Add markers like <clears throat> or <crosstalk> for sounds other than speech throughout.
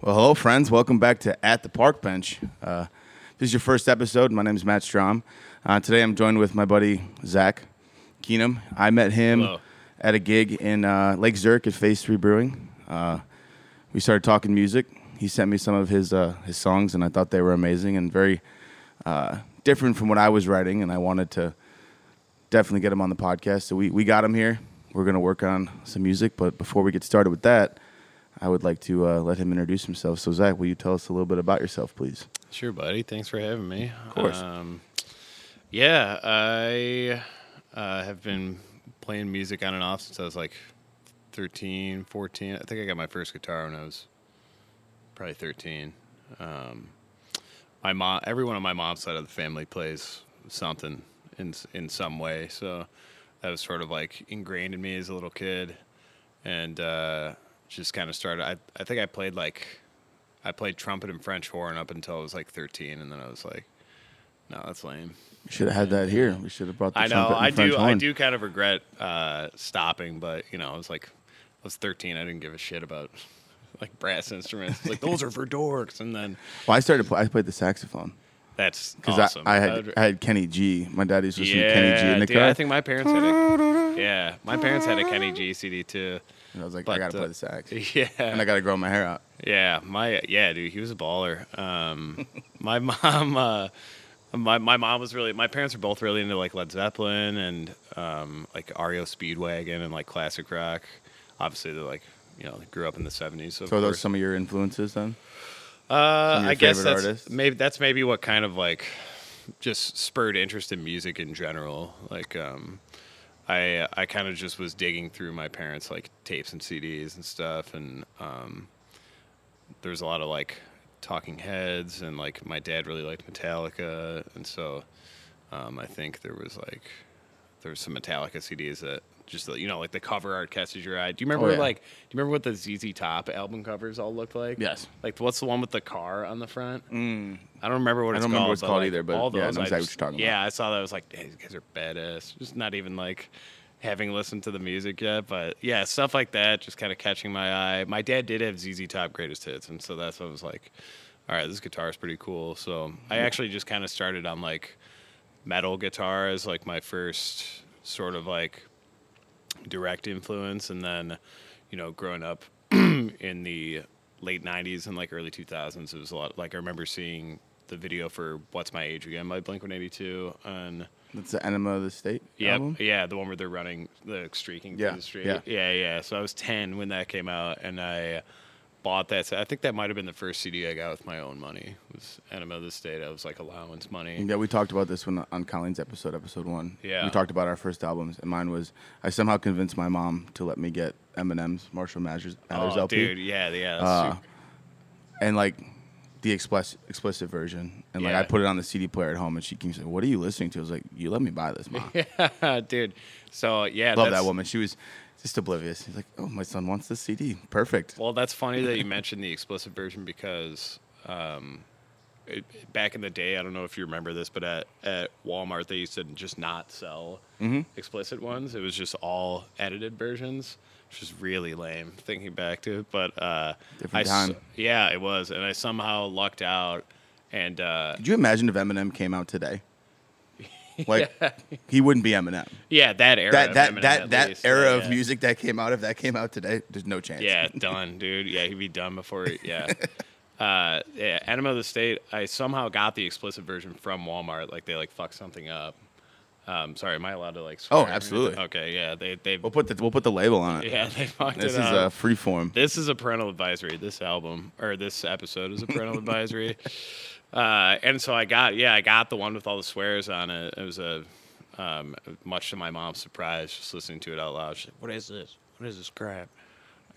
Well, hello, friends. Welcome back to At the Park Bench. Uh, this is your first episode. My name is Matt Strom. Uh, today I'm joined with my buddy Zach Keenum. I met him Hello. at a gig in uh, Lake Zurich at Phase 3 Brewing. Uh, we started talking music. He sent me some of his, uh, his songs, and I thought they were amazing and very uh, different from what I was writing, and I wanted to definitely get him on the podcast. So we, we got him here. We're going to work on some music, but before we get started with that, I would like to uh, let him introduce himself. So, Zach, will you tell us a little bit about yourself, please? Sure, buddy. Thanks for having me. Of course. Um, yeah, I uh, have been playing music on and off since I was like 13, 14. I think I got my first guitar when I was probably 13. Um, my mom, everyone on my mom's side of the family plays something in in some way, so that was sort of like ingrained in me as a little kid, and uh, just kind of started. I I think I played like I played trumpet and French horn up until I was like 13, and then I was like, no, that's lame. We should have had that here. We should have brought the I know. I French do. I do kind of regret uh, stopping, but you know, I was like, I was 13. I didn't give a shit about <laughs> like brass instruments. Like those are for dorks. And then Well, I started. Play, I played the saxophone that's because awesome. I, I had I had Kenny G. My dad used to listen yeah, to Kenny G in the dude, car, I think my parents had a yeah. My parents had a Kenny G CD too. And I was like, but, I gotta uh, play the sax, <laughs> Yeah, and I gotta grow my hair out. Yeah, my yeah, dude, he was a baller. Um, <laughs> my mom, uh, my my mom was really. My parents were both really into like Led Zeppelin and um, like REO Speedwagon and like classic rock. Obviously, they're like you know they grew up in the seventies. So, So those some of your influences then? uh, some of your I guess that's artists? maybe that's maybe what kind of like just spurred interest in music in general. Like, um, I I kind of just was digging through my parents' like tapes and CDs and stuff, and um, there's a lot of like Talking Heads, and like my dad really liked Metallica, and so um, I think there was like there was some Metallica CDs that just you know like the cover art catches your eye. Do you remember Oh, yeah. like do you remember what the ZZ Top album covers all looked like? Yes. Like what's the one with the car on the front? Mm. I don't remember what I it's don't called. remember what it's called like, either, but all yeah, I those know exactly what just- you're talking Yeah, I saw that. I was like, hey, these guys are badass. Just not even like having listened to the music yet, but yeah, stuff like that just kind of catching my eye. My dad did have ZZ Top greatest hits, and so that's what I was like, all right, this guitar is pretty cool. So I actually just kind of started on like metal guitar as like my first sort of like direct influence. And then you know growing up <clears throat> in the late 90s and like early 2000s it was a lot like i remember seeing the video for what's my age again by blink 182 and That's the Enema of the State yeah yeah the one where they're running the streaking Yeah, through the street. yeah. yeah yeah so i was 10 when that came out and i bought that i think that might have been the first cd i got with my own money was enema of the state i was like allowance money Yeah, we talked about this one on Colleen's episode, episode one. Yeah. we talked about our first albums, and mine was I somehow convinced my mom to let me get Eminem's Marshall Mathers, oh LP, dude yeah yeah that's Uh, and like the explicit explicit version, and like Yeah. I put it on the CD player at home, and she keeps like, "What are you listening to?" I was like, "You let me buy this, mom." <laughs> yeah, dude so yeah Love that woman. She was just oblivious. He's like, "Oh, my son wants this CD. Perfect." Well, that's funny that you <laughs> mentioned the explicit version because um, it, back in the day, I don't know if you remember this, but at, at Walmart they used to just not sell Mm-hmm. explicit ones. It was just all edited versions, which is really lame thinking back to it. But uh, Different I time. yeah, it was, and I somehow lucked out. And uh, Could you imagine if Eminem came out today? <laughs> Like he wouldn't be Eminem. yeah, that era, That that Eminem, that that least. era Yeah, of yeah. music that came out, if that came out today, there's no chance. Yeah, <laughs> done, dude. Yeah, he'd be done before. Yeah. <laughs> Uh, yeah, Enema of the State. I somehow got the explicit version from Walmart. Like they like fucked something up. Um, sorry, am I allowed to like? Oh, absolutely. Okay, yeah, they they We'll put the we'll put the label on it. yeah they fucked This it up. This is a free form. This is a parental advisory. This album or this episode is a parental advisory. Uh, and so I got yeah I got the one with all the swears on it. It was a um, much to my mom's surprise, just listening to it out loud. She's like, "What is this? What is this crap?"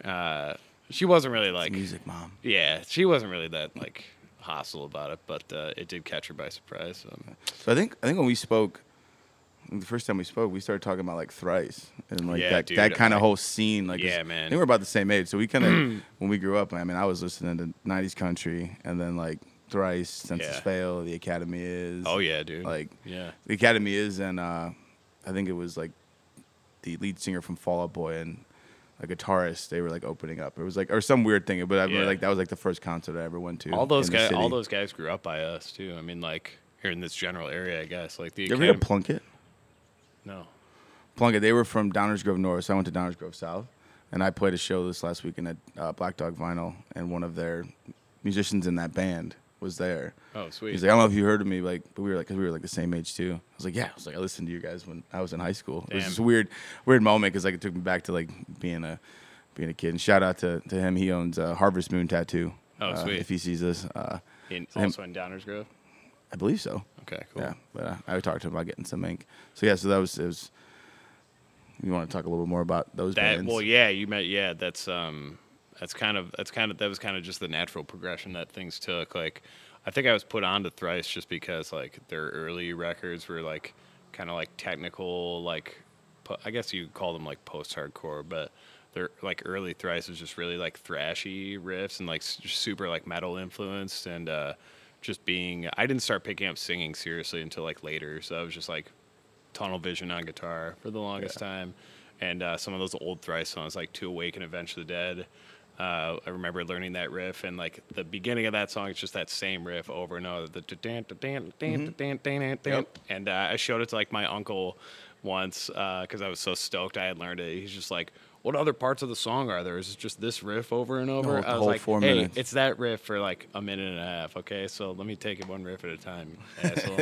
Uh, she wasn't really like Music, mom. yeah, she wasn't really that like hostile about it, but uh, it did catch her by surprise. So. So I think I think when we spoke, the first time we spoke, we started talking about like thrice and like Yeah, that dude, that kind of whole scene. Like, Yeah, man. I think we're about the same age, so we kind of <clears throat> when we grew up. I mean, I was listening to '90s country, and then like thrice, Senses Yeah. Fail, The Academy is. Oh yeah, dude. Like yeah, The Academy is, and uh, I think it was like the lead singer from Fall Out Boy and a guitarist. They were like opening up. It was like or some weird thing. But I remember Yeah. like that was like the first concert I ever went to. all those in the guys, city. all those guys grew up by us too. I mean, like here in this general area, I guess. Like the You ever hear of Academy- Plunkett? no. Plunkett. They were from Downers Grove North. So I went to Downers Grove South, and I played a show this last weekend at uh, Black Dog Vinyl, and one of their musicians in that band was there. Oh, sweet. He's like, I don't know if you heard of me, like, but we were like, cause we were like the same age too. I was like, yeah. I was like, I listened to you guys when I was in high school. It was Damn. just a weird, weird moment because like it took me back to like being a, being a kid. And shout out to, to him. He owns uh, Harvest Moon Tattoo. Oh, uh, sweet. If he sees this, uh, In, him- also in Downers Grove. I believe so. Okay, cool. Yeah, but uh, I talked to him about getting some ink. So yeah, so that was it was. You want to talk a little bit more about those That bands? well, yeah, you met. Yeah, that's um, that's kind of that's kind of that was kind of just the natural progression that things took. Like, I think I was put on to Thrice just because like their early records were like kind of like technical, like po- I guess you call them like post-hardcore, but their like early Thrice was just really like thrashy riffs and like s- super like metal influenced and uh, just being. I didn't start picking up singing seriously until like later, so I was just like tunnel vision on guitar for the longest time. And uh, some of those old Thrice songs, like "To Awake" and "Avenge the Dead," uh, I remember learning that riff, and like the beginning of that song, it's just that same riff over and over. The dan dan dan dan dan dan And uh, I showed it to like my uncle once because I was so stoked I had learned it. He's just like, "What other parts of the song are there? Is it just this riff over and over?" whole- I was like, four "Hey, minutes." it's that riff for like a minute and a half. Okay, so let me take it one riff at a time, <laughs> asshole."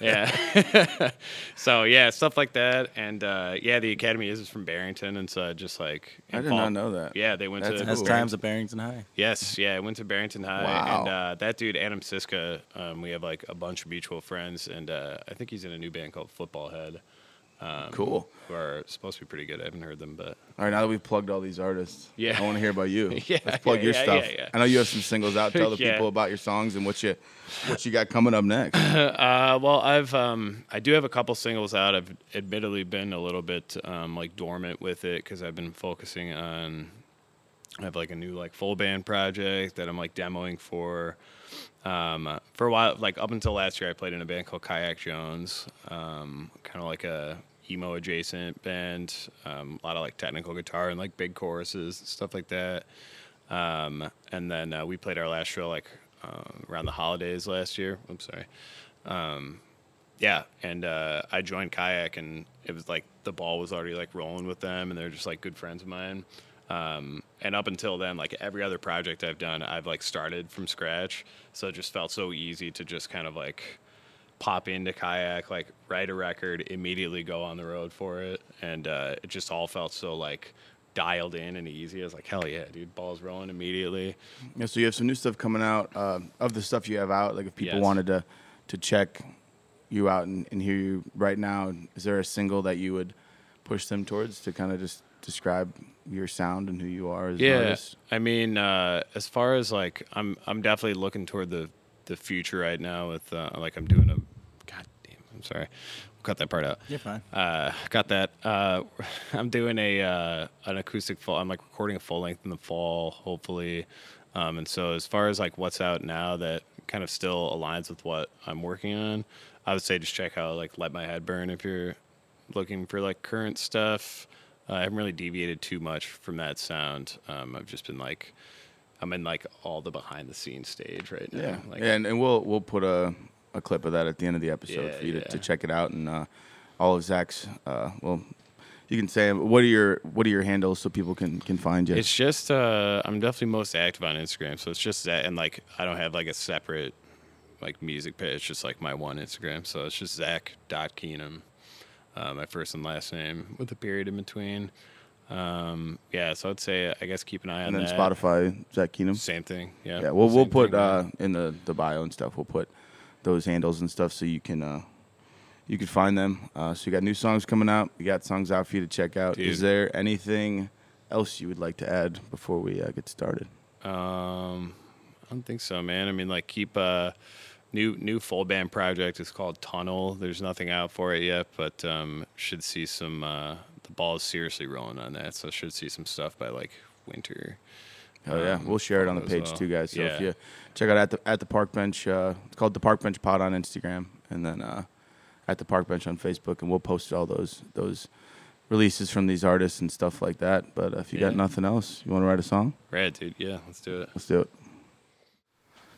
yeah. <laughs> so yeah, stuff like that, and uh, yeah, the academy is from Barrington, and so I just like I did involved- not know that. Yeah, they went That's to cool. That's times at Barrington High. Yes, yeah, I went to Barrington High, Wow. and uh, that dude Adam Siska, um, we have like a bunch of mutual friends, and uh, I think he's in a new band called Football Head, cool. who are supposed to be pretty good. I haven't heard them, but All right, now that we've plugged all these artists, Yeah. I want to hear about you. <laughs> Yeah, Let's plug yeah, your yeah, stuff. yeah. I know you have some singles out. Tell the <laughs> people about your songs and what you what you got coming up next. <laughs> Uh, well, I've um, I do have a couple singles out. I've admittedly been a little bit um, like dormant with it because I've been focusing on. I have like a new like full band project that I'm like demoing for. Um, for a while, like up until last year, I played in a band called Kayak Jones, um, kind of like a emo adjacent band. Um, a lot of like technical guitar and like big choruses stuff like that. Um, and then uh, we played our last show like uh, around the holidays last year. I'm sorry. Um, yeah, and uh, I joined kayak, and it was like the ball was already like rolling with them, and they're just like good friends of mine. Um, and up until then, like every other project I've done, I've like started from scratch, so it just felt so easy to just kind of like pop into kayak, like write a record, immediately go on the road for it, and uh, it just all felt so like dialed in and easy. I was like, hell yeah, dude, balls rolling immediately. Yeah, so you have some new stuff coming out. Uh, of the stuff you have out, like if people Yes. wanted to to check you out and, and hear you right now, is there a single that you would push them towards to kind of just describe your sound and who you are as an Yeah, artist? I mean, uh, as far as like, I'm I'm definitely looking toward the the future right now. With uh, like, I'm doing a. God damn, I'm sorry. We'll cut that part out. You're fine. Uh, got that. Uh, <laughs> I'm doing a uh, an acoustic full. I'm like recording a full length in the fall, hopefully. Um, and so as far as like what's out now that kind of still aligns with what I'm working on, I would say just check out like Let My Head Burn if you're looking for like current stuff. Uh, I haven't really deviated too much from that sound. Um, I've just been like, I'm in like all the behind the scenes stage right now. Yeah, Like, and and we'll we'll put a a clip of that at the end of the episode Yeah, for you to, yeah. to check it out and uh, all of Zach's. Uh, well, you can say what are your what are your handles so people can can find you. It's just uh, I'm definitely most active on Instagram, so it's just that, and like I don't have like a separate like music page. It's just like my one Instagram, so it's just Zach dot Keenum, uh, my first and last name with a period in between. Um, yeah, so I'd say I guess keep an eye on and then that. Spotify, Zach Keenum. Same thing. Yeah. Yeah, we'll we'll put uh, in the, the bio and stuff. We'll put those handles and stuff so you can uh, you can find them. Uh, so you got new songs coming out. We got songs out for you to check out. Is there anything else you would like to add before we uh, get started? Um, I don't think so, man. I mean, like keep uh new new full band project is called Tunnel. There's nothing out for it yet, but um, should see some. Uh, the ball is seriously rolling on that, so should see some stuff by like winter. Oh yeah, Um, we'll share it on the page well. too, guys. So if you check out at the at the Park Bench, uh, it's called the Park Bench Pod on Instagram, and then uh, at the Park Bench on Facebook, and we'll post all those those releases from these artists and stuff like that. But if you got nothing else, you want to write a song? Rad, dude. Yeah, let's do it. Let's do it.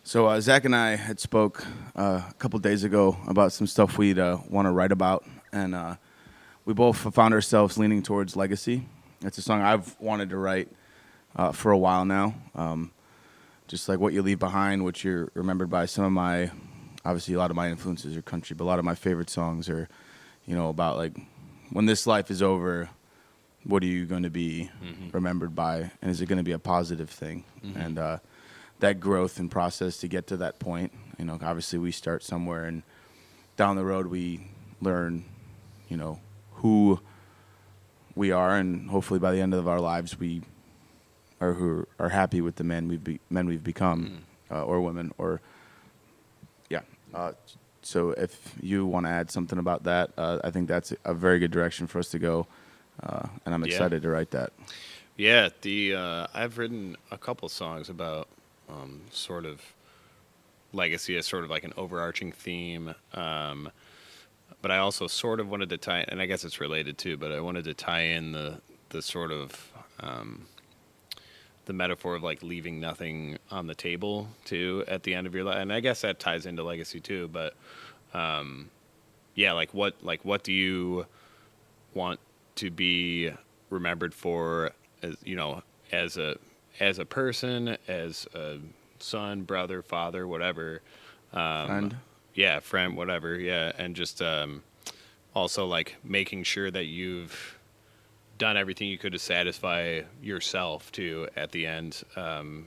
So uh, Zach and I had spoke uh, a couple days ago about some stuff we'd uh, want to write about, and uh, we both found ourselves leaning towards legacy. It's a song I've wanted to write uh, for a while now. Um, just like what you leave behind, what you're remembered by. Some of my, obviously, a lot of my influences are country, but a lot of my favorite songs are, you know, about like when this life is over, what are you going to be remembered by, and is it going to be a positive thing? And uh, that growth and process to get to that point. You know, obviously we start somewhere, and down the road we learn, you know, who we are, and hopefully by the end of our lives we are who are happy with the men we've be, men we've become, uh, or women, or yeah. Uh, so if you want to add something about that, uh, I think that's a very good direction for us to go, uh, and I'm Yeah. excited to write that. Yeah, the uh, I've written a couple songs about um, sort of legacy as sort of like an overarching theme. Um, but I also sort of wanted to tie, and I guess it's related too. But I wanted to tie in the the sort of um, the metaphor of like leaving nothing on the table too at the end of your life, and I guess that ties into legacy too. But um, yeah, like what like what do you want to be remembered for as you know as a as a person as a son brother father whatever um, Friend. yeah friend whatever yeah and just um, also like making sure that you've done everything you could to satisfy yourself too at the end um,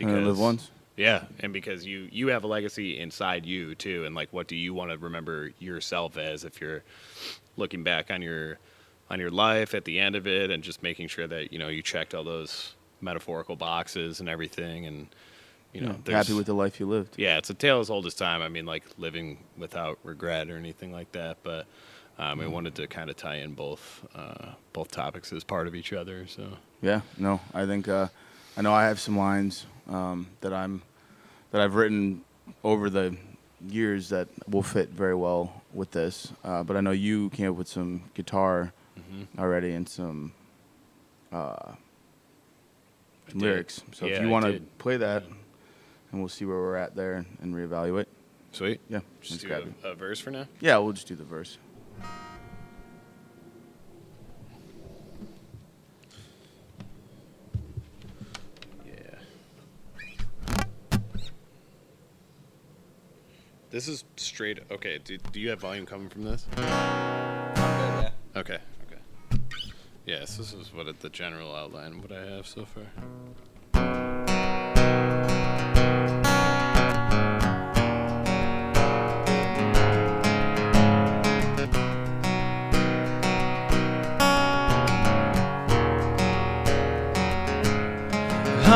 I live once. yeah, and because you you have a legacy inside you too, and like, what do you want to remember yourself as if you're looking back on your on your life at the end of it, and just making sure that you know you checked all those metaphorical boxes and everything, and you know, Yeah, happy with the life you lived. yeah, it's a tale as old as time. I mean, like living without regret or anything like that, but. Um, Mm-hmm. I wanted to kind of tie in both uh, both topics as part of each other. So Yeah, no, I think uh, I know I have some lines um, that I'm that I've written over the years that will fit very well with this. Uh, but I know you came up with some guitar Mm-hmm. already and some, uh, some lyrics. So Yeah, if you want to play that, and we'll see where we're at there and reevaluate. sweet. Yeah, Just do a, a verse for now. Yeah, we'll just do the verse. Yeah. This is straight. Okay. Do, do you have volume coming from this? yeah. Okay. Okay. Yes, this is what it, the general outline what I have so far.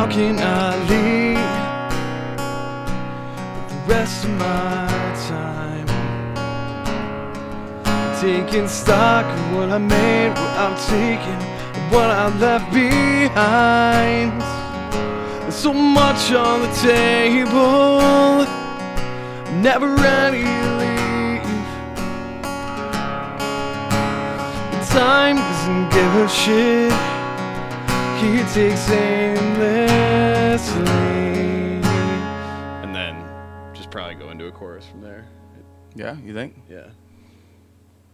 How can I leave the rest of my time? Taking stock of what I made, what I've taken, what I left behind. There's so much on the table, never ready to leave. Time doesn't give a shit. He takes aimlessly. And then just probably go into a chorus from there. Yeah, you think? Yeah.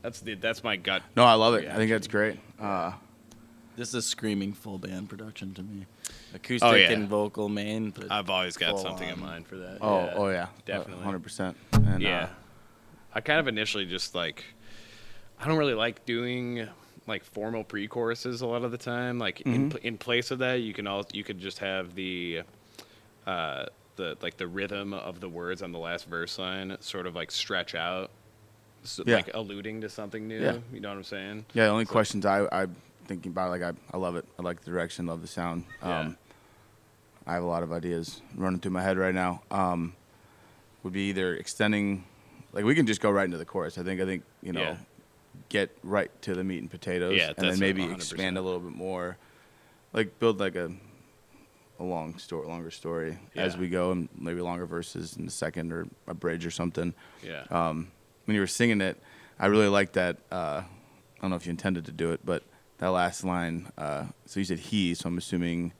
That's the that's my gut. No, I love it. I think that's great. Uh, This is screaming full band production to me. Acoustic Oh, yeah. and vocal main, but I've always got full something in mind for that. oh, yeah, oh yeah, definitely. hundred percent. And yeah. uh, I kind of initially just like I don't really like doing like formal pre-choruses a lot of the time. Like in Mm-hmm. pl- in place of that, you can all you could just have the uh the like the rhythm of the words on the last verse line sort of like stretch out so, Yeah. like alluding to something new. Yeah. You know what I'm saying? Yeah, the only questions I I'm thinking about, like I, I love it. I like the direction, love the sound. Yeah. Um, I have a lot of ideas running through my head right now. Um, would be either extending, like we can just go right into the chorus. I think I think you know, Yeah. Get right to the meat and potatoes, Yeah, and then maybe 100%. expand a little bit more, like build like a a long story, longer story as we go, and maybe longer verses in the second or a bridge or something Yeah. um, when you were singing it, I really liked that. Uh, I don't know if you intended to do it, but that last line. Uh, so you said he, so I'm assuming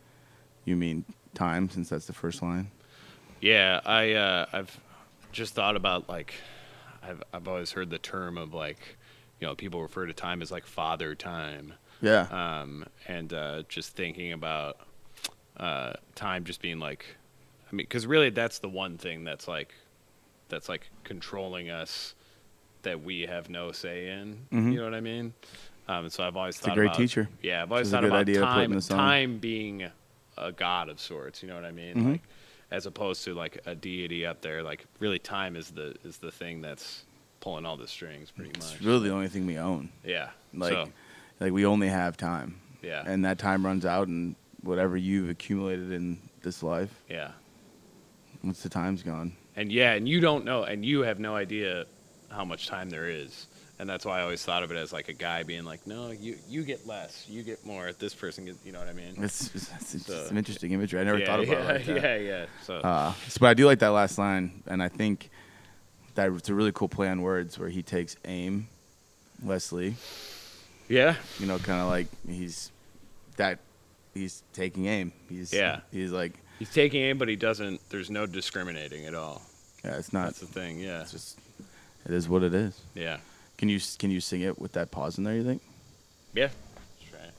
you mean time since that's the first line. Yeah, I uh, I've just thought about like I've I've always heard the term of like you know people refer to time as like father time, Yeah. um, and uh, just thinking about uh, time just being like I mean because really that's the one thing that's like that's like controlling us that we have no say in. Mhm. You know what I mean? Um, so I've always It's a great about, teacher. Yeah, I've always thought about idea to put in time time being a god of sorts. You know what I mean? Mhm. Like as opposed to like a deity up there. Like really, time is the is the thing that's pulling all the strings, pretty it's much. really the only thing we own. yeah. Like, so, like we only have time, yeah, and that time runs out, and whatever you've accumulated in this life, yeah, once the time's gone. and yeah, and you don't know, and you have no idea how much time there is. And that's why I always thought of it as like a guy being like, "No, you you get less, you get more. This person gets, you know what I mean?" It's, it's, it's, it's So- some interesting imagery. I never yeah, thought about yeah, it like that. <laughs> Yeah, yeah. So Uh, so, but I do like that last line, and I think that it's a really cool play on words where he takes aim, Leslie. yeah, You know, kind of like he's that he's taking aim. He's Yeah. He's like, he's taking aim, but he doesn't. There's no discriminating at all. yeah, it's not. That's the thing. Yeah, It's just it is what it is. yeah, Can you can you sing it with that pause in there? You think yeah. Try it.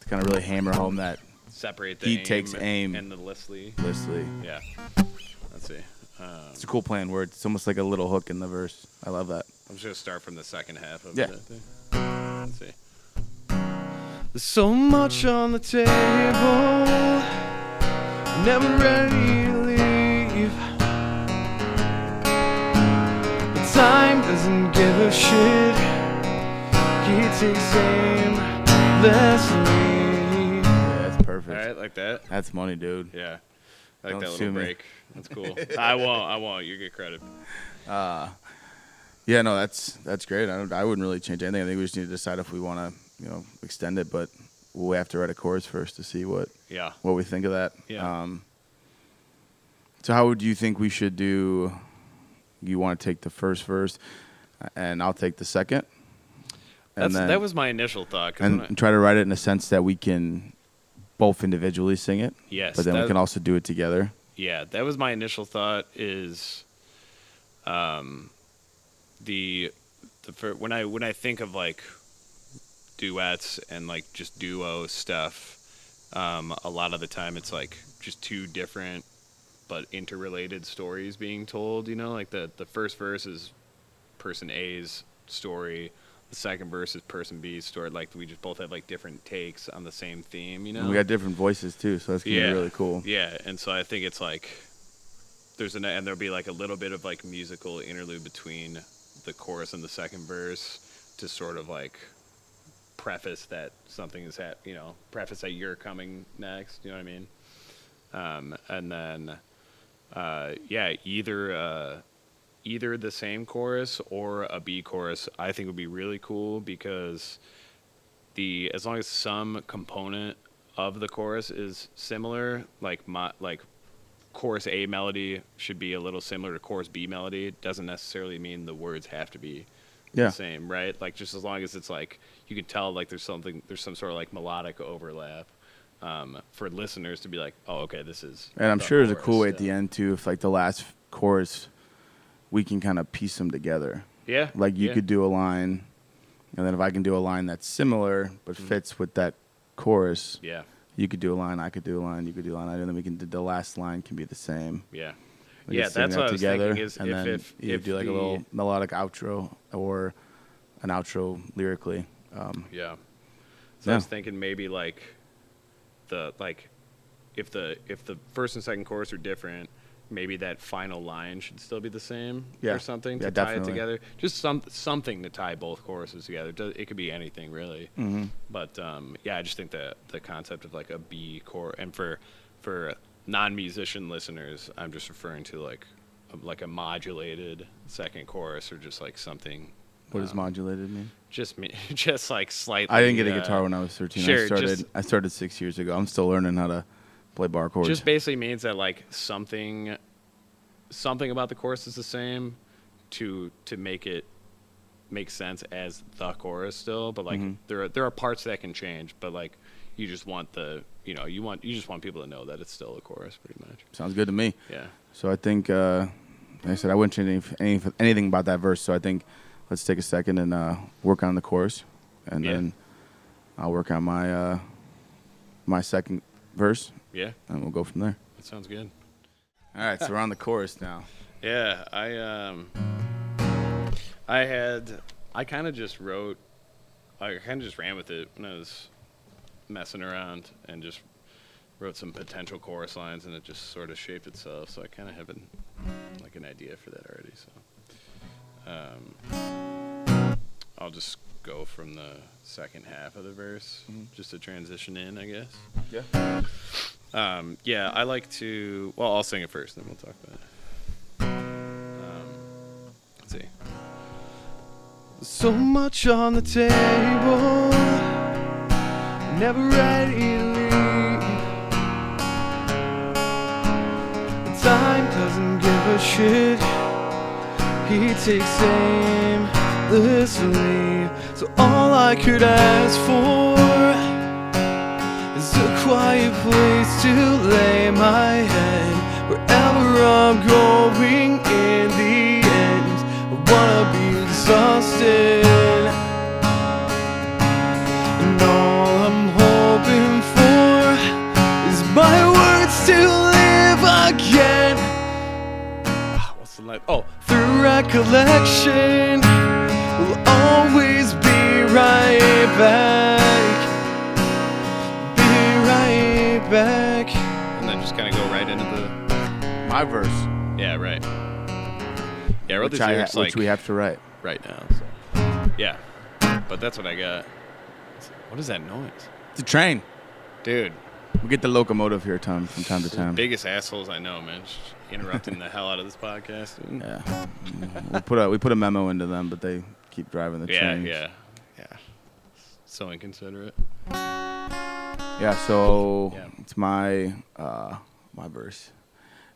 to kind of really hammer home that separate the He aim takes aim. and the Leslie. Leslie. Yeah. Let's see. Um, It's a cool play on words. It's almost like a little hook in the verse. I love that. I'm just gonna start from the second half of Yeah. it. I. Let's see. There's so much on the table, never ready to leave. But time doesn't give a shit. He takes aim, Leslie. Yeah, that's perfect. All right, like that. That's money, dude. Yeah. I like Don't that little me. break. That's cool. <laughs> I won't. I won't. You get credit. Uh, yeah, no, that's that's great. I, don't, I wouldn't really change anything. I think we just need to decide if we want to, you know, extend it. But we'll have to write a chorus first to see what Yeah. what we think of that. Yeah. Um, so how would you think we should do? You want to take the first verse, and I'll take the second. That's then, that was my initial thought. and, I- and try to write it in a sense that we can both individually sing it, yes, but then that- we can also do it together. yeah, that was my initial thought. Is um, the the first, when I when I think of like duets and like just duo stuff, um, a lot of the time it's like just two different but interrelated stories being told. You know, like the the first verse is person A's story. The second verse is person B's story. Like we just both have like different takes on the same theme. You know, And we got different voices too, so that's gonna Yeah. be really cool. yeah, and so I think it's like there's an and there'll be like a little bit of like musical interlude between the chorus and the second verse to sort of like preface that something is at you know preface that you're coming next. You know what I mean? Um, and then uh, yeah, either uh, either the same chorus or a B chorus I think would be really cool because the as long as some component of the chorus is similar, like my like chorus A melody should be a little similar to chorus B melody. It doesn't necessarily mean the words have to be Yeah. the same, right? Like just as long as it's like you can tell like there's something there's some sort of like melodic overlap um, for listeners to be like, oh okay, this is. And I'm sure there's a cool way at the end too, if like the last chorus, we can kind of piece them together. Yeah, Like you yeah. could do a line, and then if I can do a line that's similar but fits with that chorus, Yeah, you could do a line, I could do a line, you could do a line, and then we can do the last line can be the same. yeah, We yeah. That's that what I was thinking. Is and if then if you if do like the, a little melodic outro or an outro lyrically. Um, Yeah. So I was thinking maybe like the like if the if the first and second chorus are different, maybe that final line should still be the same Yeah. or something Yeah, to tie definitely. it together. Just some something to tie both choruses together. It could be anything really. mhm. But um, yeah, I just think that the concept of like a B chord and for for non-musician listeners, I'm just referring to like a, like a modulated second chorus or just like something What does um, modulated mean? just me <laughs> just like slightly I didn't get a uh, guitar when I was 13. I sure, started. just- I started six years ago. I'm still learning how to play bar chords. just basically means that like something something about the chorus is the same to to make it makes sense as the chorus still, but like there are there are parts that can change, but like you just want the you know you want you just want people to know that it's still a chorus pretty much. Sounds good to me. Yeah. So I think, uh, like I said, I wouldn't change any, any, anything about that verse. So I think let's take a second and uh, work on the chorus, and Yeah. then I'll work on my uh, my second verse, Yeah. and we'll go from there. That sounds good. All right, so we're on the chorus now. <laughs> Yeah, I um I had I kind of just wrote I kind of just ran with it when I was messing around and just wrote some potential chorus lines and it just sort of shaped itself. So I kind of have an like an idea for that already. So um I'll just go from the second half of the verse just to transition in, I guess. Yeah. Um, yeah, I like to. Well, I'll sing it first, then we'll talk about it. Um, let's see. So much on the table, never ready to leave. Time doesn't give a shit. He takes aimlessly. So all I could ask for is a quiet place to lay my head. Wherever I'm going in the end, I wanna be exhausted. And all I'm hoping for is my words to live again. Ah, What's the? Oh, Through recollection, we'll always be right back. My verse, Yeah, right. Yeah, I wrote which, these I ha- lyrics which like we have to write. right now. So. Yeah, but that's what I got. What is that noise, It's a train. dude? We get the locomotive here time from time to time. Biggest assholes I know, man. Just interrupting the hell out of this podcast. dude. Yeah. we put a we put a memo into them, but they keep driving the Yeah, train. yeah, yeah. So inconsiderate. Yeah, so Yeah. it's my uh, my verse.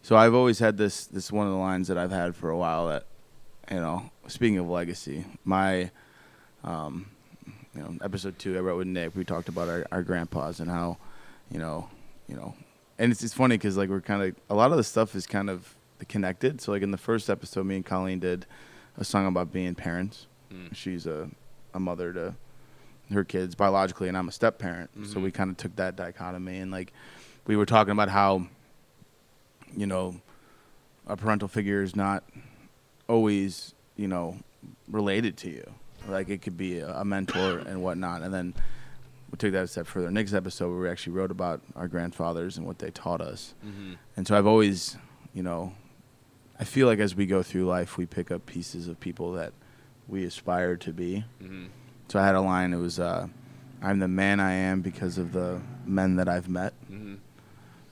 So I've always had this this one of the lines that I've had for a while that you know, speaking of legacy, my um, you know, episode two I wrote with Nick, we talked about our, our grandpas and how, you know, you know, and it's it's funny because like we're kind of a lot of the stuff is kind of connected. So like in the first episode, me and Colleen did a song about being parents. Mm. She's a a mother to her kids biologically, and I'm a step parent. So Mhm. we kind of took that dichotomy, and like we were talking about how, you know, a parental figure is not always, you know, related to you. Like it could be a, mentor and whatnot, and then we took that a step further. Next episode, where we actually wrote about our grandfathers and what they taught us. Mm-hmm. And so I've always, you know, I feel like as we go through life, we pick up pieces of people that we aspire to be. Mm-hmm. So I had a line. It was, uh, "I'm the man I am because of the men that I've met." Mm-hmm.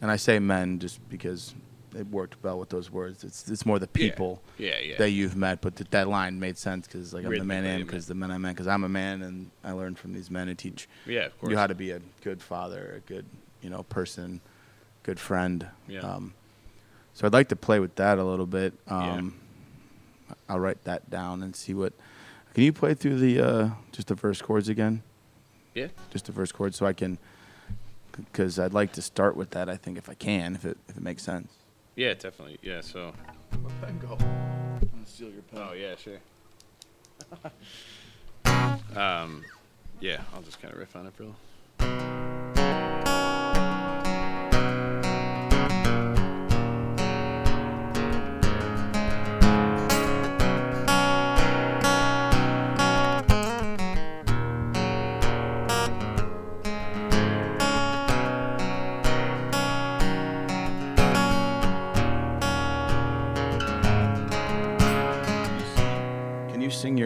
And I say men just because it worked well with those words. It's it's more the people Yeah, yeah. that you've met, but th- that line made sense because like I'm the man I am because the men I met because I'm a man and I learned from these men who teach yeah, of course. you how to be a good father, a good you know person, good friend. Yeah. Um, so I'd like to play with that a little bit. Yeah. Um, I'll write that down and see what. Can you play through the uh, just the verse chords again? Yeah. Just the verse chords, so I can. Because I'd like to start with that. I think if I can, if it if it makes sense. Yeah, definitely. Yeah, so. My pen go. I'm gonna steal your pen. Oh, yeah, sure. <laughs> um, yeah, I'll just kind of riff on it for a little.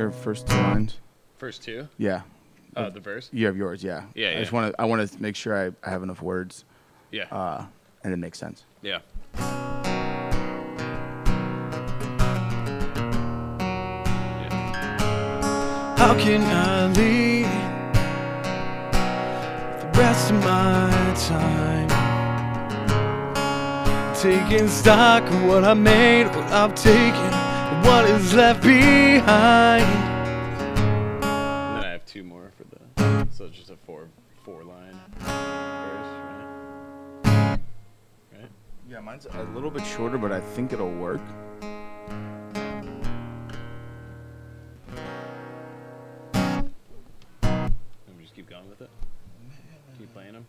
Your first two lines? First two. Yeah, Uh, the verse. you have yours. Yeah. Yeah, I just want to. I want to make sure I, I have enough words, Yeah. uh, and it makes sense. yeah. Yeah. How can I leave the rest of my time? Taking stock of what I made, what I've taken, and what is left behind. Then I have two more for the. So it's just a four four line? Yeah, mine's a little bit shorter, but I think it'll work. keep going with it? Keep playing them?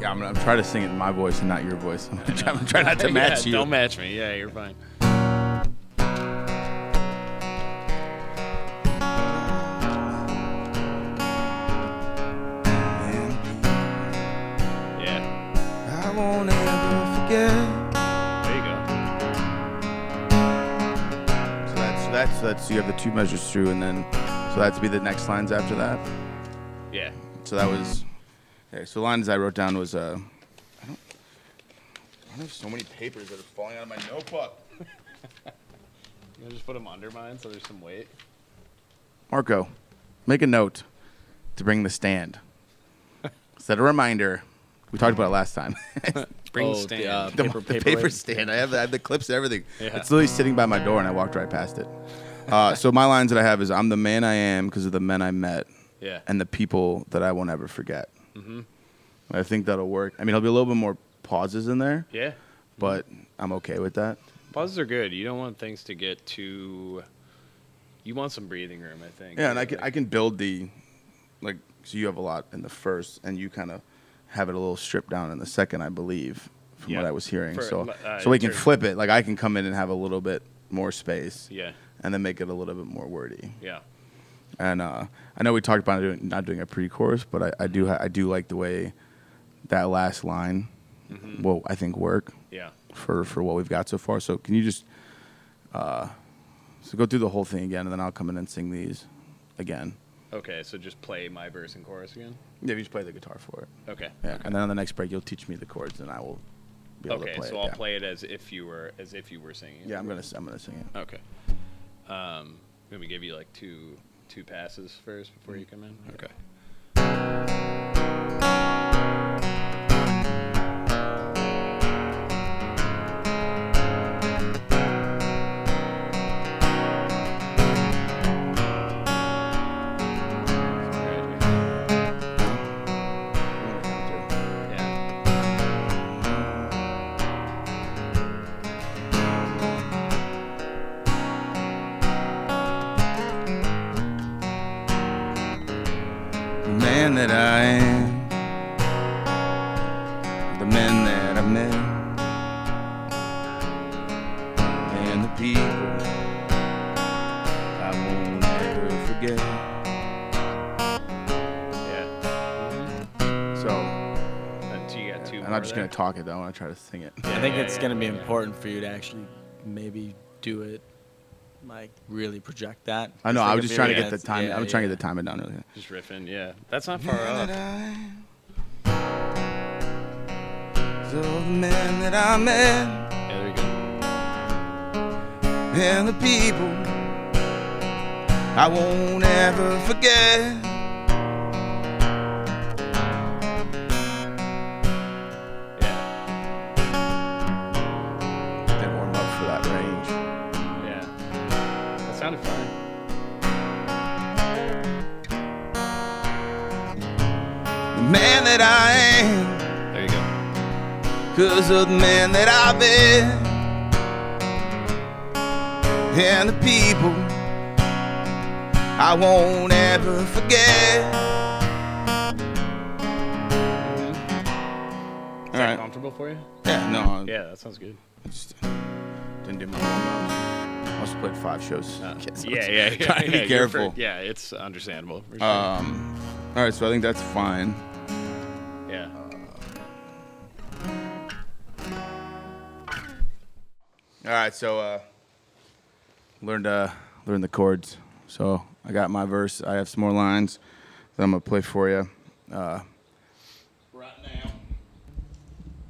Yeah, I'm, trying to sing it in my voice and not your voice. <laughs> I'm trying, trying not to <laughs> match you. Don't match me. Yeah, you're fine. So that's that's you have the two measures through, and then so that's be the next lines after that. Yeah. So that was okay. So the lines I wrote down was uh, I don't. I have so many papers that are falling out of my notebook. <laughs> You want to just put them under mine so there's some weight? Marco, make a note to bring the stand. <laughs> Set a reminder. We talked about it last time. <laughs> Bring Oh, the the, stand. uh, the, Paper- the paperweight. paper stand. I have, the, I have the clips and everything. Yeah. It's literally sitting by my door, and I walked right past it. <laughs> Uh, so my lines that I have is I'm the man I am because of the men I met yeah. and the people that I won't ever forget. Mhm. I think that'll work. I mean, there'll be a little bit more pauses in there, Yeah. but I'm okay with that. Pauses are good. You don't want things to get too. You want some breathing room, I think. Yeah, and I can I can build the like so you have a lot in the first, and you kind of have it a little stripped down in the second, I believe, from what I was hearing. For- so uh, so we can flip it. Like I can come in and have a little bit more space, Yeah. And then make it a little bit more wordy. Yeah. And uh, I know we talked about doing, not doing a pre-chorus, but I, I do ha- I do like the way that last line Mhm. will I think work Yeah. for for what we've got so far. So can you just uh, so go through the whole thing again, and then I'll come in and sing these again. Okay, so just play my verse and chorus again. Yeah, you just play the guitar for it. Okay. Yeah, and then on the next break, you'll teach me the chords, and I will be able Okay, to play so it. Okay, so I'll yeah. play it as if you were as if you were singing. Yeah, I'm gonna I'm gonna sing it. Okay. Um, let me give you like two two passes first before you come in. Okay. Not just there? gonna talk it though. I want to try to sing it. I think yeah, it's yeah, gonna be yeah. important for you to actually maybe do it, like really project that. I know. I was just trying to get the It's- time. I was trying to get the timing down. Really. Just riffing. Yeah, that's not far off. So the man that I met Yeah, there you go. and the people I won't ever forget. That I am, There you go. cause of the man that I've been, and the people I won't ever forget. Is All that right. comfortable for you? Yeah, no, Yeah, that sounds good. I just didn't do my warm-ups. I must have played five shows. Uh, yeah, was yeah, <laughs> yeah. To yeah, be for- careful. yeah, it's understandable. For sure. Um, all right, so I think that's fine. All right, so uh, learned uh, learned the chords. So I got my verse. I have some more lines that I'm gonna play for you. Uh, right now,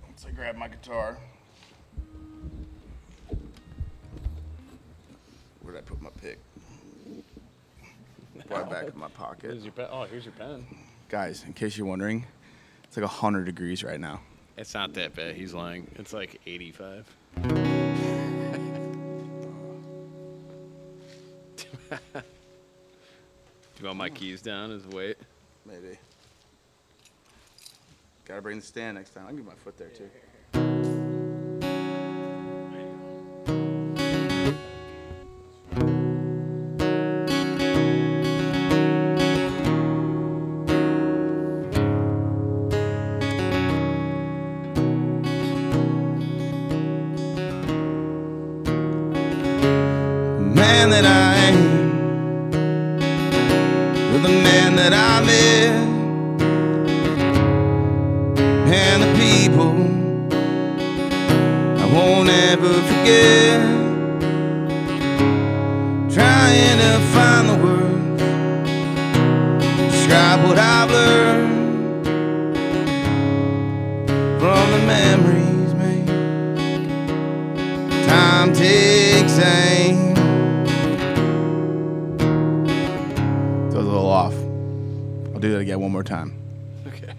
once I grab my guitar. Where did I put my pick? Right back in my pocket. Here's your pen. Oh, here's your pen. Guys, in case you're wondering, it's like hundred degrees right now. It's not that bad. He's lying. It's like 85. <laughs> Do you want my keys down as weight? Maybe. Gotta bring the stand next time. I'll get my foot there too. Won't ever forget. Trying to find the words, describe what I've learned from the memories made. Time takes aim. So was a little off. I'll do that again one more time. Okay.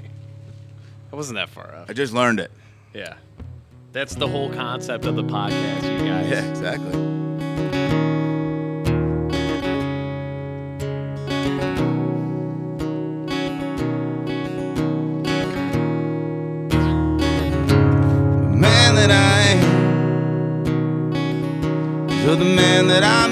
I wasn't that far off. I just learned it. Yeah. That's the whole concept of the podcast, you guys. Yeah, exactly. The man that I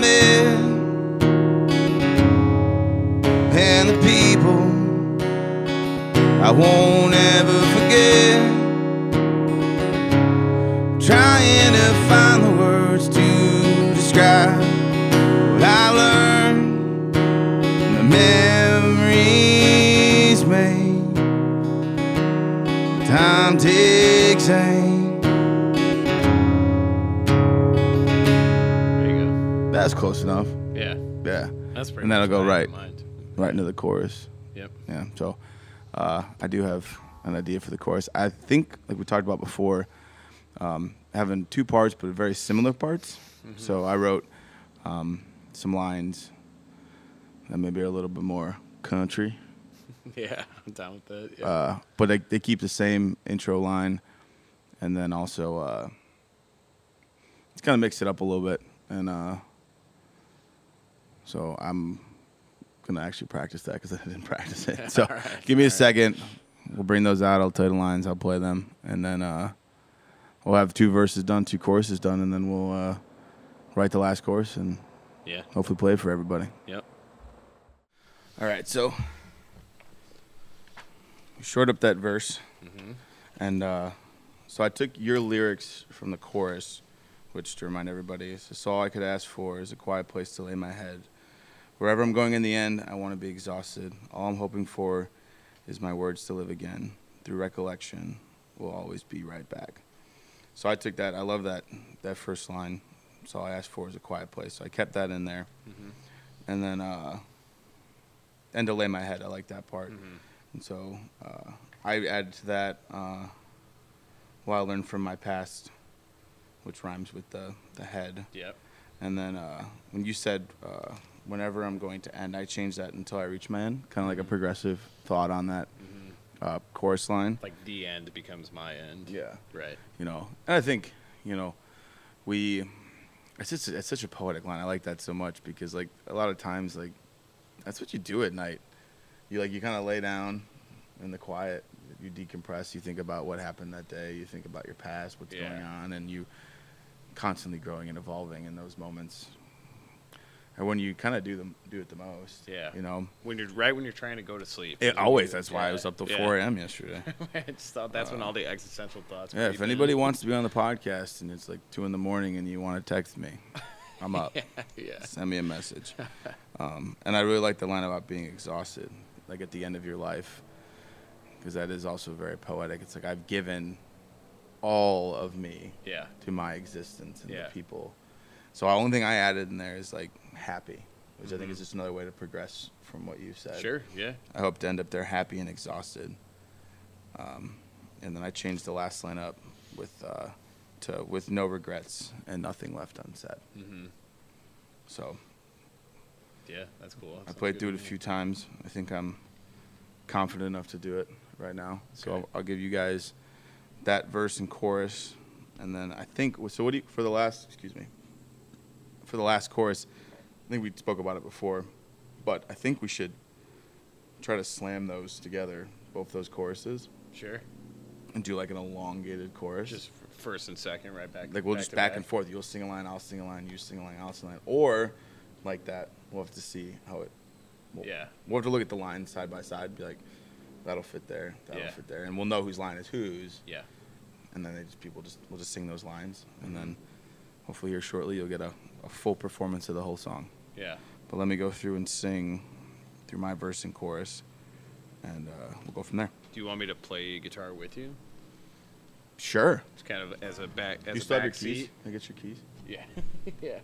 That's pretty And that'll go what I had right. right into the chorus. Yep. Yeah, so uh, I do have an idea for the chorus. I think, like we talked about before, um, having two parts but very similar parts. So I wrote um, some lines that maybe are a little bit more country, <laughs> Yeah. I'm down with that. Yeah. uh, but they, they keep the same intro line, and then also uh, it's kind of mix it up a little bit, and uh, so I'm gonna actually practice that because <laughs> I didn't practice it. <laughs> So right, give me a right. second. We'll bring those out. I'll tell you the lines. I'll play them, and then uh, we'll have two verses done, two choruses done, and then we'll uh, write the last chorus and yeah. hopefully play it for everybody. Yep. All right, so we short up that verse, Mm-hmm. and uh, so I took your lyrics from the chorus, which to remind everybody, is "It's all I could ask for is a quiet place to lay my head. Wherever I'm going in the end, I want to be exhausted. All I'm hoping for is my words to live again. Through recollection, we'll always be right back." So I took that. I love that that first line. So all I asked for is a quiet place. So I kept that in there, Mm-hmm. and then uh, and to lay my head. I like that part. Mm-hmm. And so uh, I added to that uh, what I learned from my past, which rhymes with the, the head. Yep. And then uh, when you said, uh, whenever I'm going to end, I change that until I reach my end, kind of like a progressive thought on that Mm-hmm. uh, chorus line. Like the end becomes my end. Yeah. Right. You know, and I think, you know, we, it's, just, it's such a poetic line. I like that so much because, like, a lot of times, like, that's what you do at night. You, like, you kind of lay down in the quiet, you decompress, you think about what happened that day, you think about your past, what's Yeah. going on, and you constantly growing and evolving in those moments. Or when you kind of do them, do it the most. Yeah. You know, When you're right when you're trying to go to sleep. it, always. That's why I was up till yeah. 4 a.m. yesterday. <laughs> I just thought that's when all the existential thoughts. Yeah, if creep in. anybody wants to be on the podcast and it's like two in the morning and you want to text me, I'm up. <laughs> yeah. Send me a message. Um, and I really like the line about being exhausted, like at the end of your life, because that is also very poetic. It's like I've given all of me Yeah. to my existence and Yeah. the people. So the only thing I added in there is like happy, which I think is just another way to progress from what you said. Sure. Yeah. I hope to end up there happy and exhausted. Um, and then I changed the last line up with uh, to with no regrets and nothing left unsaid. Mm-hmm. So Yeah. That's cool. That I played through it a few times. I think I'm confident enough to do it right now. So Okay. I'll, I'll give you guys that verse and chorus, and then I think so. What do you for the last? Excuse me. For the last chorus, I think we spoke about it before, but I think we should try to slam those together, both those choruses. Sure. and do like an elongated chorus. Just first and second, right back. like we'll just to back, and forth. You'll sing a line, I'll sing a line, you sing a line, I'll sing a line, or like that. We'll have to see how it. We'll, Yeah. We'll have to look at the lines side by side. Be like, that'll fit there. That'll Yeah. fit there, and we'll know whose line is whose. Yeah. And then they just people just we'll just sing those lines, and mm-hmm. then hopefully here shortly you'll get a, a full performance of the whole song. Yeah. But let me go through and sing through my verse and chorus, and uh, we'll go from there. Do you want me to play guitar with you? Sure. It's kind of as a back as you a still have your keys? seat. Can I get your keys? Yeah. <laughs> yeah.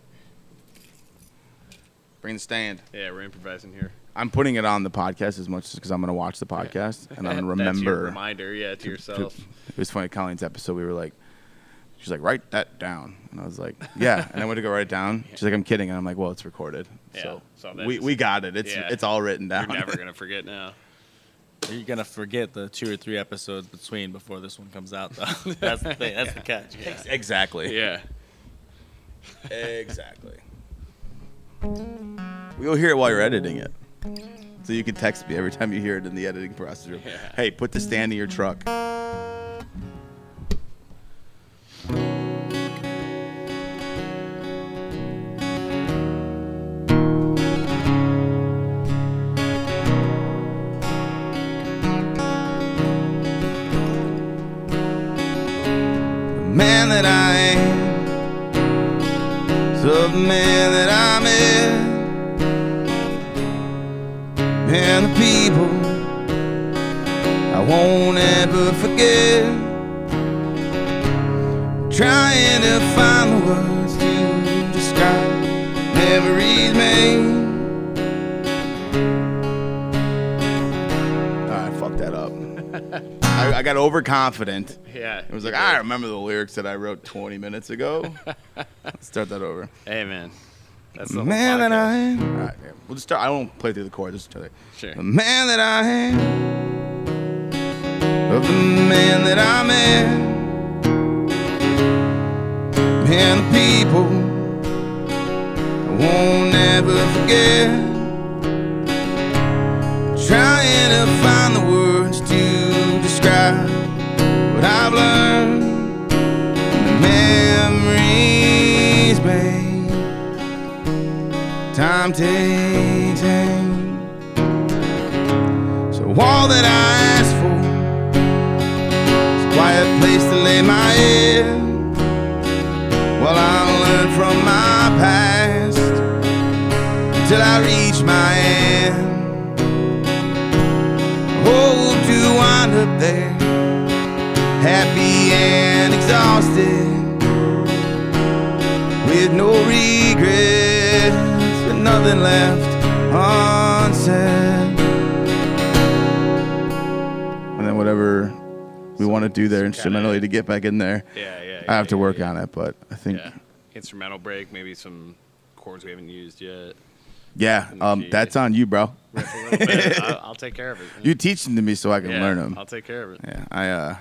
Bring the stand. Yeah, we're improvising here. I'm putting it on the podcast as much as because I'm going to watch the podcast and <laughs> I'm going to That's your remember. reminder, yeah, to, to- yourself. It was funny. Colleen's episode, we were like, she's like, write that down, and I was like, yeah. And I went to go write it down. <laughs> She's like, I'm kidding, and I'm like, well, it's recorded, Yeah, so, so we we got it. It's yeah. it's all written down. You're never <laughs> gonna forget now. You're gonna forget the two or three episodes between before this one comes out, though. <laughs> that's the thing. That's the catch. Yeah. exactly. Yeah. Exactly. We'll hear it while you're editing it. So you can text me every time you hear it in the editing process. Yeah. Hey, put the stand in your truck. Got overconfident. Yeah. It was like, I remember the lyrics that I wrote 20 minutes ago. Let's <laughs> start that over. Hey man. That's the man that I am. All right, we'll just start. I won't play through the chorus. Just start. Sure. The man that I am, of the man that I'm in, and the people I won't ever forget. Trying to find the words to describe what I've learned, memories made. Time takes. So all that I ask for is a quiet place to lay my head. While I learn from my past till I reach my end. Up there, happy and exhausted with no regrets and nothing left unsaid. And then whatever we want to do there instrumentally to get back in there, Yeah, yeah. I have yeah, to work yeah, on it. But I think, Yeah. Instrumental break, maybe some chords we haven't used yet. Yeah, um, that's on you, bro. Riff a little bit. I'll, I'll take care of it. You teach them to me so I can yeah, learn them. I'll take care of it. Yeah, I. uh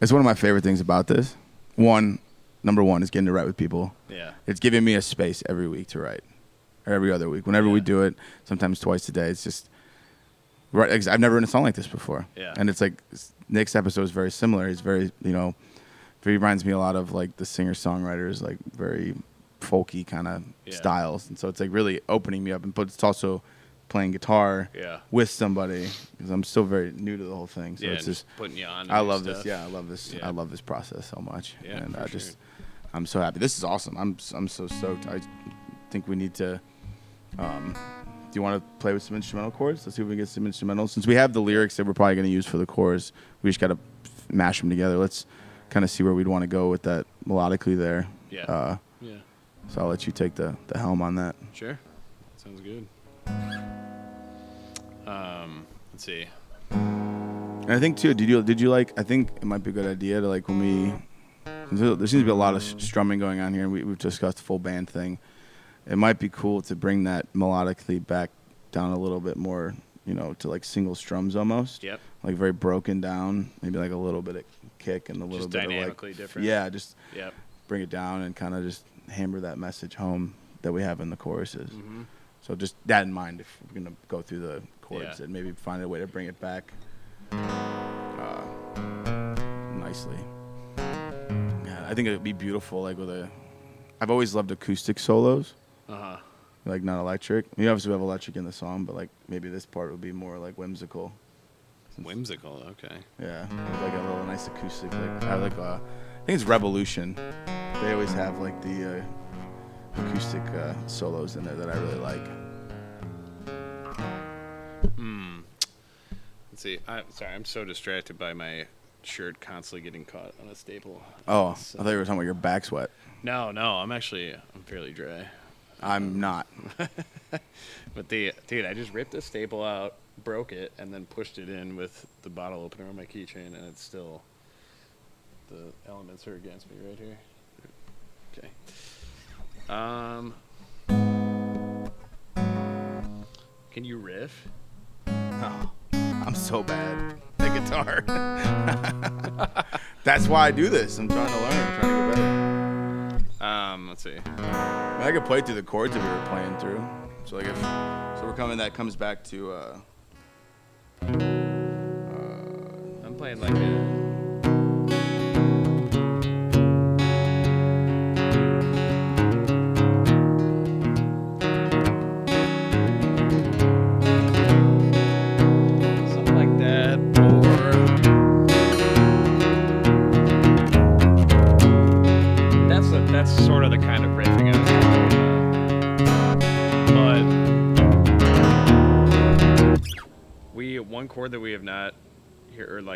It's one of my favorite things about this. One, number one is getting to write with people. Yeah. It's giving me a space every week to write, or every other week. Whenever we Yeah. do it, sometimes twice a day. It's just right. I've never written a song like this before. Yeah. And it's like s- Nick's episode is very similar. He's very, you know, he reminds me a lot of like the singer songwriters, like very folky kind of Yeah. styles. And so it's like really opening me up, and but it's also playing guitar Yeah. with somebody because I'm still very new to the whole thing. So yeah. it's just putting you on. I love stuff. this. Yeah, I love this. I love this process so much. Yeah, and I just, sure. I'm so happy. This is awesome. I'm I'm so stoked. I think we need to. Um, do you want to play with some instrumental chords? Let's see if we can get some instrumentals. Since we have the lyrics that we're probably going to use for the chorus, we just got to mash them together. Let's kind of see where we'd want to go with that melodically there. Yeah. Uh, Yeah. So I'll let you take the, the helm on that. Sure. Sounds good. Um, let's see. And I think too. Did you did you like? I think it might be a good idea to like when we. There seems to be a lot of strumming going on here, and we, we've discussed the full band thing. It might be cool to bring that melodically back down a little bit more, you know, to like single strums almost. Yep. Like very broken down, maybe like a little bit of kick and a little Just bit of dynamically like different. Yeah, just Yep. bring it down and kind of just hammer that message home that we have in the choruses. Mhm. So just that in mind, if we're gonna go through the chords, Yeah. and maybe find a way to bring it back. Uh, nicely. Yeah, I think it'd be beautiful, like with a. I've always loved acoustic solos, Uh huh. like not electric. You obviously have electric in the song, but like maybe this part would be more like whimsical. Whimsical. Okay. Yeah, like a little nice acoustic. Like I like. Uh, I think it's Revolution. They always have like the uh, acoustic uh, solos in there that I really like. Hmm. Let's see. I'm sorry. I'm so distracted by my shirt constantly getting caught on a staple. Oh, I thought you were talking about your back sweat. No, no. I'm actually I'm fairly dry. I'm not. <laughs> But the dude, I just ripped a staple out, broke it, and then pushed it in with the bottle opener on my keychain, and it's still the elements are against me right here. Okay. Um. Can you riff? No, I'm so bad at guitar. <laughs> That's why I do this. I'm trying to learn. I'm trying to get better. Um. Let's see. I, mean, I could play through the chords that we were playing through. So like if so, we're coming. That comes back to. Uh, I'm playing like a.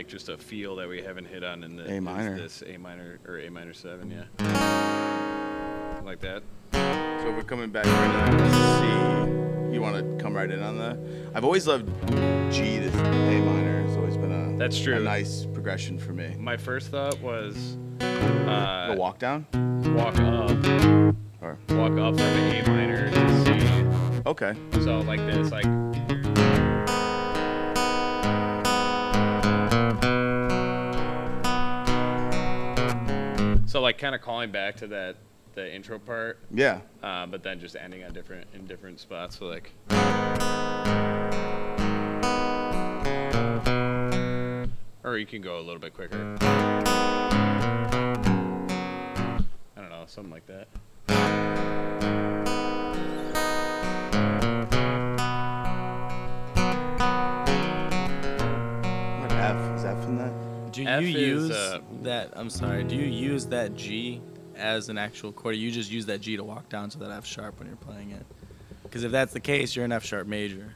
like just a feel that we haven't hit on in the A minor. this A minor or A minor seven, yeah, like that. so we're coming back right into C. You want to come right in on that? I've always loved G to A minor. It's always been a That's true. a nice progression for me. My first thought was The uh, walk down walk up, or walk up from A minor to C. okay. So like this, like so like kind of calling back to that the intro part, Yeah. uh, but then just ending on different in different spots. So like. Or you can go a little bit quicker. I don't know, something like that. Do F you is, use uh, that? I'm sorry. Do you use that G as an actual chord? Or you just use that G to walk down to that F sharp when you're playing it? Because if that's the case, you're an F sharp major,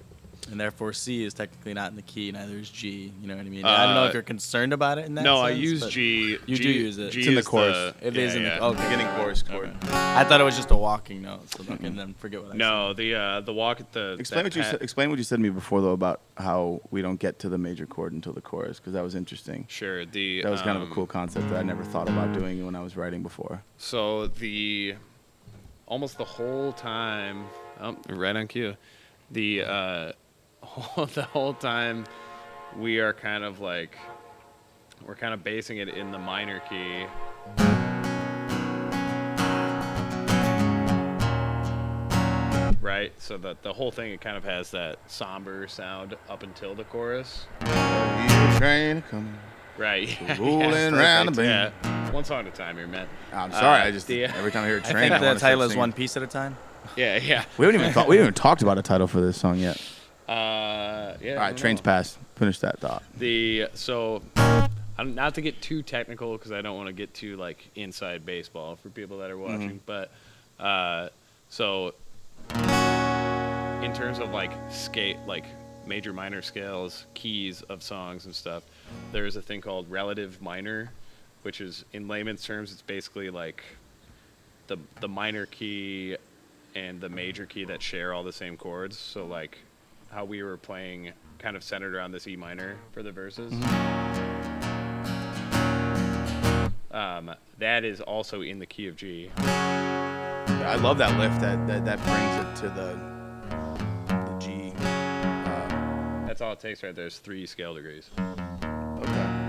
and therefore C is technically not in the key. Neither is G. You know what I mean? I don't know Uh, if you're concerned about it in that. no, I use G. You G, do use it. G It's in the is chorus. It yeah, is in yeah. the okay. Beginning chorus chord. Okay. I thought it was just a walking note, so okay, then forget what I No, the uh, the walk at the Explain what you pat- said, explain what you said to me before though about how we don't get to the major chord until the chorus because that was interesting. Sure. The That was kind of a um, cool concept that I never thought about doing when I was writing before. So the almost the whole time, oh, right on cue. The uh, whole, <laughs> the whole time we are kind of like we're kind of basing it in the minor key. Right, so that the whole thing it kind of has that somber sound up until the chorus. train coming. Right, yeah, <laughs> Rolling yeah, round the perfect, bend. yeah. One song at a time here, man. I'm sorry, Uh, I just the- every time I hear a I train, think I the title is singing. one piece at a time. Yeah, yeah. We haven't even <laughs> thought, we haven't even talked about a title for this song yet. Uh, yeah. All right, trains past. Finish that thought. The so, I'm not to get too technical because I don't want to get too like inside baseball for people that are watching. But uh, so, in terms of like skate, like major minor scales, keys of songs and stuff, there is a thing called relative minor, which is in layman's terms, it's basically like the the minor key and the major key that share all the same chords. So like how we were playing kind of centered around this E minor for the verses. Um, that is also in the key of G. I love that lift. That that, that brings it to the the G. Uh, That's all it takes right there is three scale degrees. okay.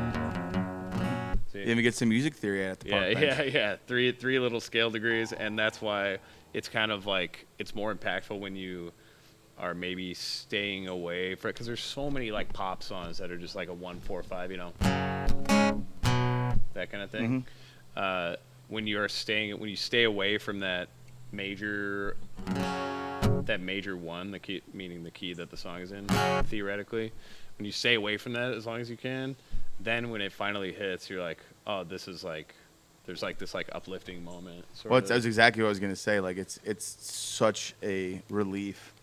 See? Even get some music theory at the park yeah, bench. yeah, yeah. Three three little scale degrees, and that's why it's kind of like it's more impactful when you are maybe staying away from it because there's so many like pop songs that are just like a one four five, you know. that kind of thing. Uh, when you are staying, when you stay away from that major, that major one, the key, meaning the key that the song is in, theoretically, when you stay away from that as long as you can, then when it finally hits, you're like, oh, this is like, there's like this like uplifting moment. Sort Well, that's exactly what I was gonna say. Like it's it's such a relief.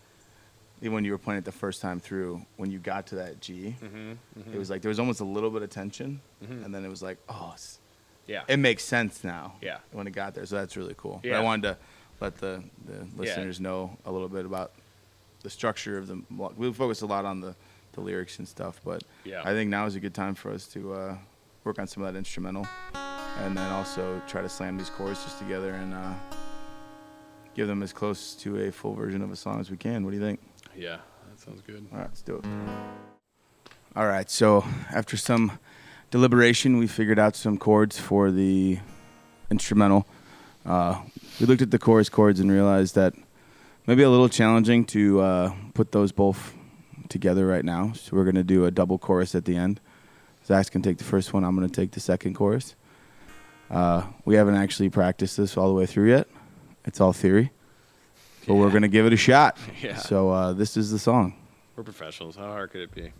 Even when you were playing it the first time through, when you got to that G, Mm-hmm, it was like there was almost a little bit of tension, and then it was like, oh, yeah. it makes sense now. Yeah. When it got there, so that's really cool. But Yeah. I wanted to let the, the listeners know a little bit about the structure of the. well, We focus a lot on the, the lyrics and stuff, but Yeah. I think now is a good time for us to uh, work on some of that instrumental, and then also try to slam these chords just together and uh, give them as close to a full version of a song as we can. What do you think? Yeah, that sounds good. All right, let's do it. All right, so after some deliberation, we figured out some chords for the instrumental. Uh, we looked at the chorus chords and realized that maybe a little challenging to uh, put those both together right now. So we're going to do a double chorus at the end. Zach's going to take the first one, I'm going to take the second chorus. Uh, we haven't actually practiced this all the way through yet, it's all theory. But we're going to give it a shot. <laughs> Yeah. So uh, this is the song. We're professionals. How hard could it be?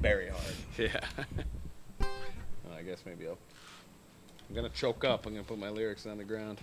Very <laughs> hard. Yeah. <laughs> well, I guess maybe I'll. I'm gonna choke up. I'm gonna put my lyrics on the ground.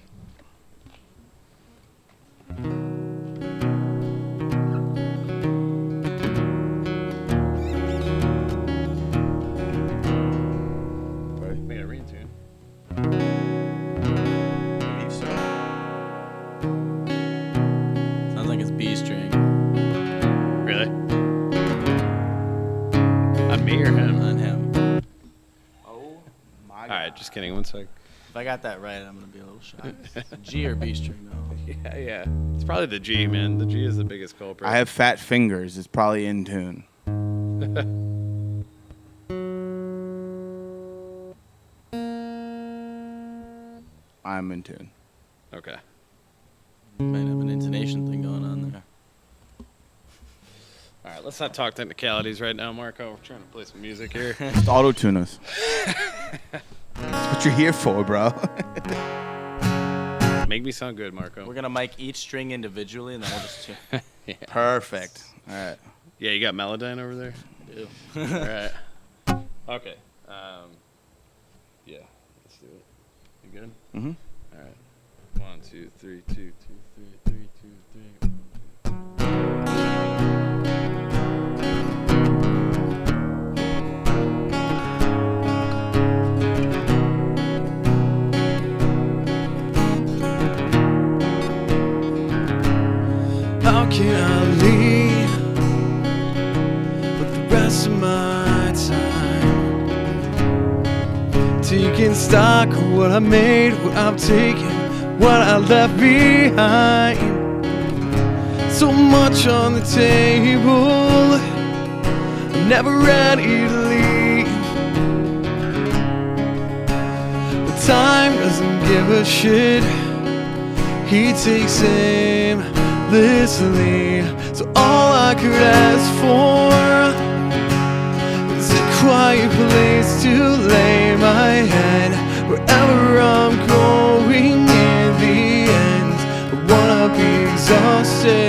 Just kidding. One sec. If I got that right, I'm gonna be a little shocked. G or B string though. <laughs> Yeah, yeah. It's probably the G, man. The G is the biggest culprit. I have fat fingers. It's probably in tune. <laughs> I'm in tune. Okay. Might have an intonation thing going on there. <laughs> All right, let's not talk technicalities right now, Marco. We're trying to play some music here. Just auto tune us. That's what you're here for, bro. <laughs> Make me sound good, Marco. We're gonna mic each string individually, and then we'll just. <laughs> yeah. Perfect. All right. yeah, you got Melodyne over there? do. <laughs> All right. Okay. Um, yeah, let's do it. You good? Mm-hmm. All right. One, two, three, two, can I leave with the rest of my time? Taking stock of what I made, what I'm taking, what I left behind. So much on the table, I'm never ready to leave. But time doesn't give a shit. He takes aimlessly. So all I could ask for is a quiet place to lay my head. Wherever I'm going in the end, I wanna be exhausted.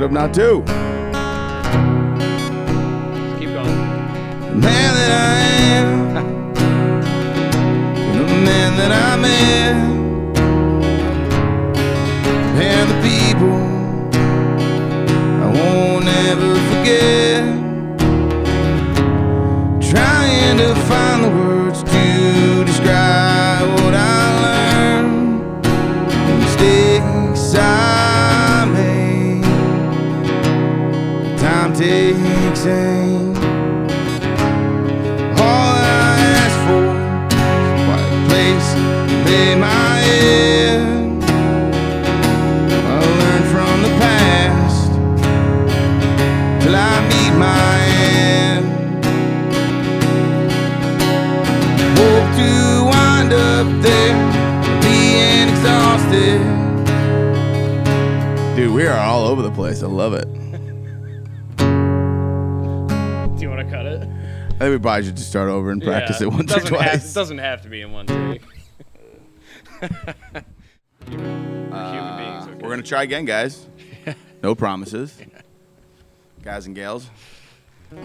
I it up now too. Keep going. The man that I am, <laughs> the man that I'm in, probably should just start over and practice Yeah, it once or doesn't have- twice. it doesn't have to be in one take. <laughs> We're. Uh, okay? We're gonna try again, guys. <laughs> No promises, guys and gals.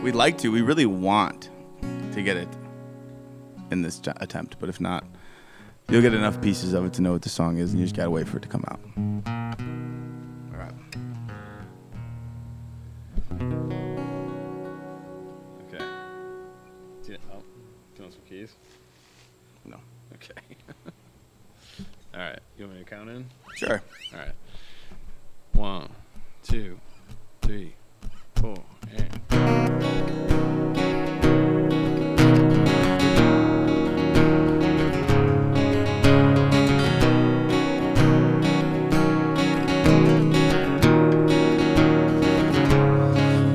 We'd like to. We really want to get it in this attempt, but if not, you'll get enough pieces of it to know what the song is, and you just gotta wait for it to come out. All right. Right. You want me to count in? Sure. All right. One, two, three, four, and.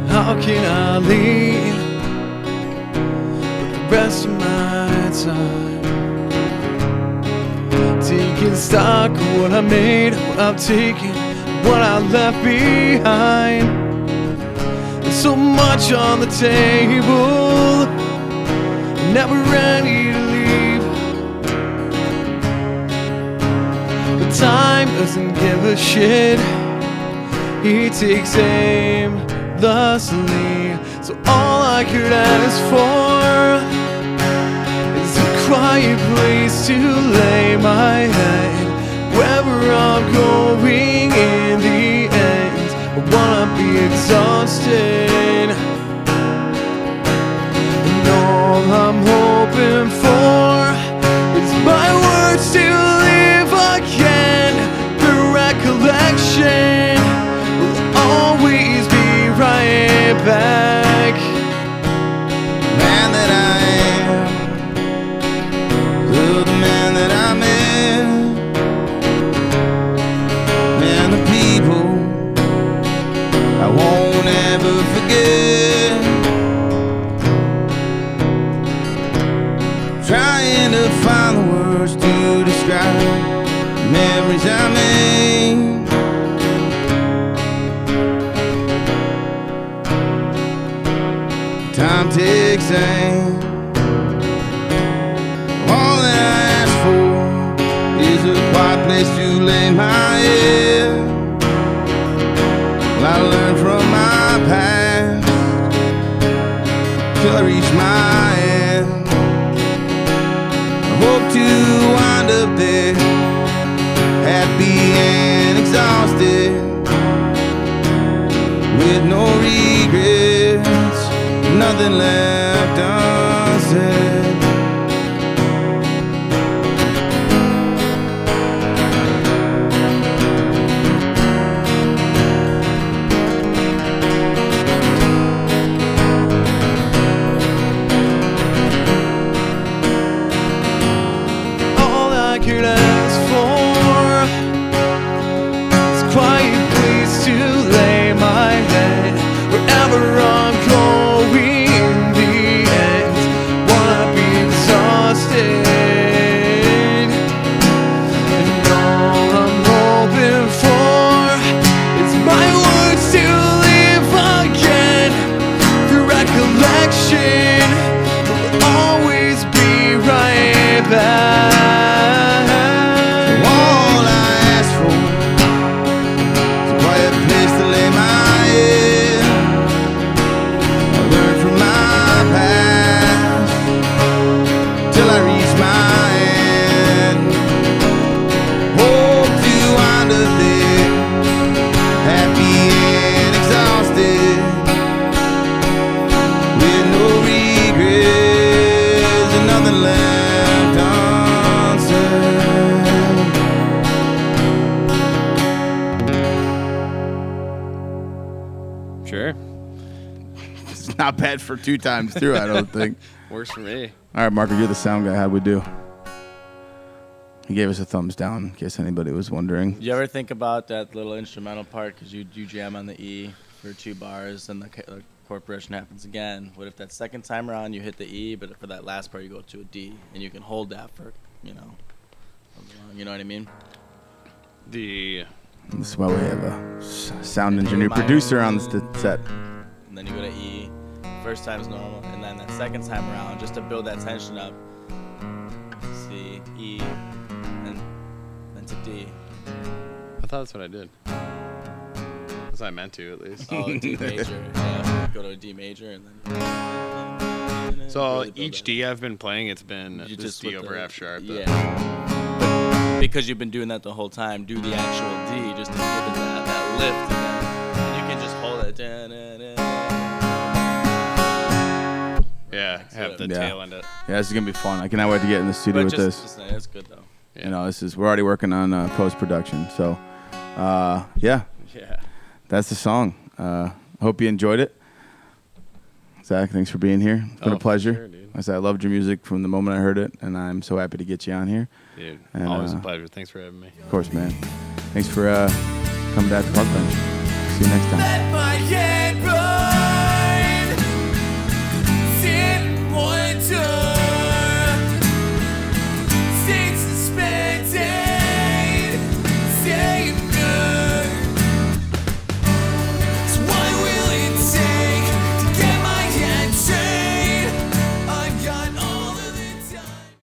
How can I leave the rest of my time? Taking stock of what I made, what I'm taking, what I left behind. There's so much on the table, never ready to leave. But time doesn't give a shit. He takes aim thusly. So all I could ask for a place to lay my head. Wherever I'm going in the end, I wanna be exhausted. And all I'm hoping for is my words to live again. The recollection will always be right back. I reach my end. I hope to wind up there, happy and exhausted, with no regrets, nothing left unsaid. Two times through, I don't think. <laughs> Works for me. All right, Marco, you're the sound guy. How'd we do? He gave us a thumbs down, in case anybody was wondering. Do you ever think about that little instrumental part because you you jam on the E for two bars and the, the corporation happens again? What if that second time around you hit the E, but for that last part you go to a D and you can hold that for you know, you know what I mean? The This is why we have a sound engineer producer on the set. And then you go to E. First time's normal, and then that second time around, just to build that tension up. C, E, and then to D. I thought that's what I did. That's what I meant to, at least. Oh, D <laughs> major. yeah, go to a D major, and then. So really each D I've been playing, it's been You just D over the- F sharp. the- Yeah. But because you've been doing that the whole time, do the actual D just to give it that, that lift have the Yeah. tail end it. Yeah, this is gonna be fun. I cannot wait to get in the studio But with just, this. just, it's good though. Yeah. You know, this is we're already working on uh, post production. So, uh, yeah, Yeah. that's the song. Uh, hope you enjoyed it. Zach, thanks for being here. It's been Oh, a pleasure. sure. I said I loved your music from the moment I heard it, and I'm so happy to get you on here. Dude, And, always uh, a pleasure. Thanks for having me. Of course, man. Thanks for uh, coming back to Park Bench. See you next time. return.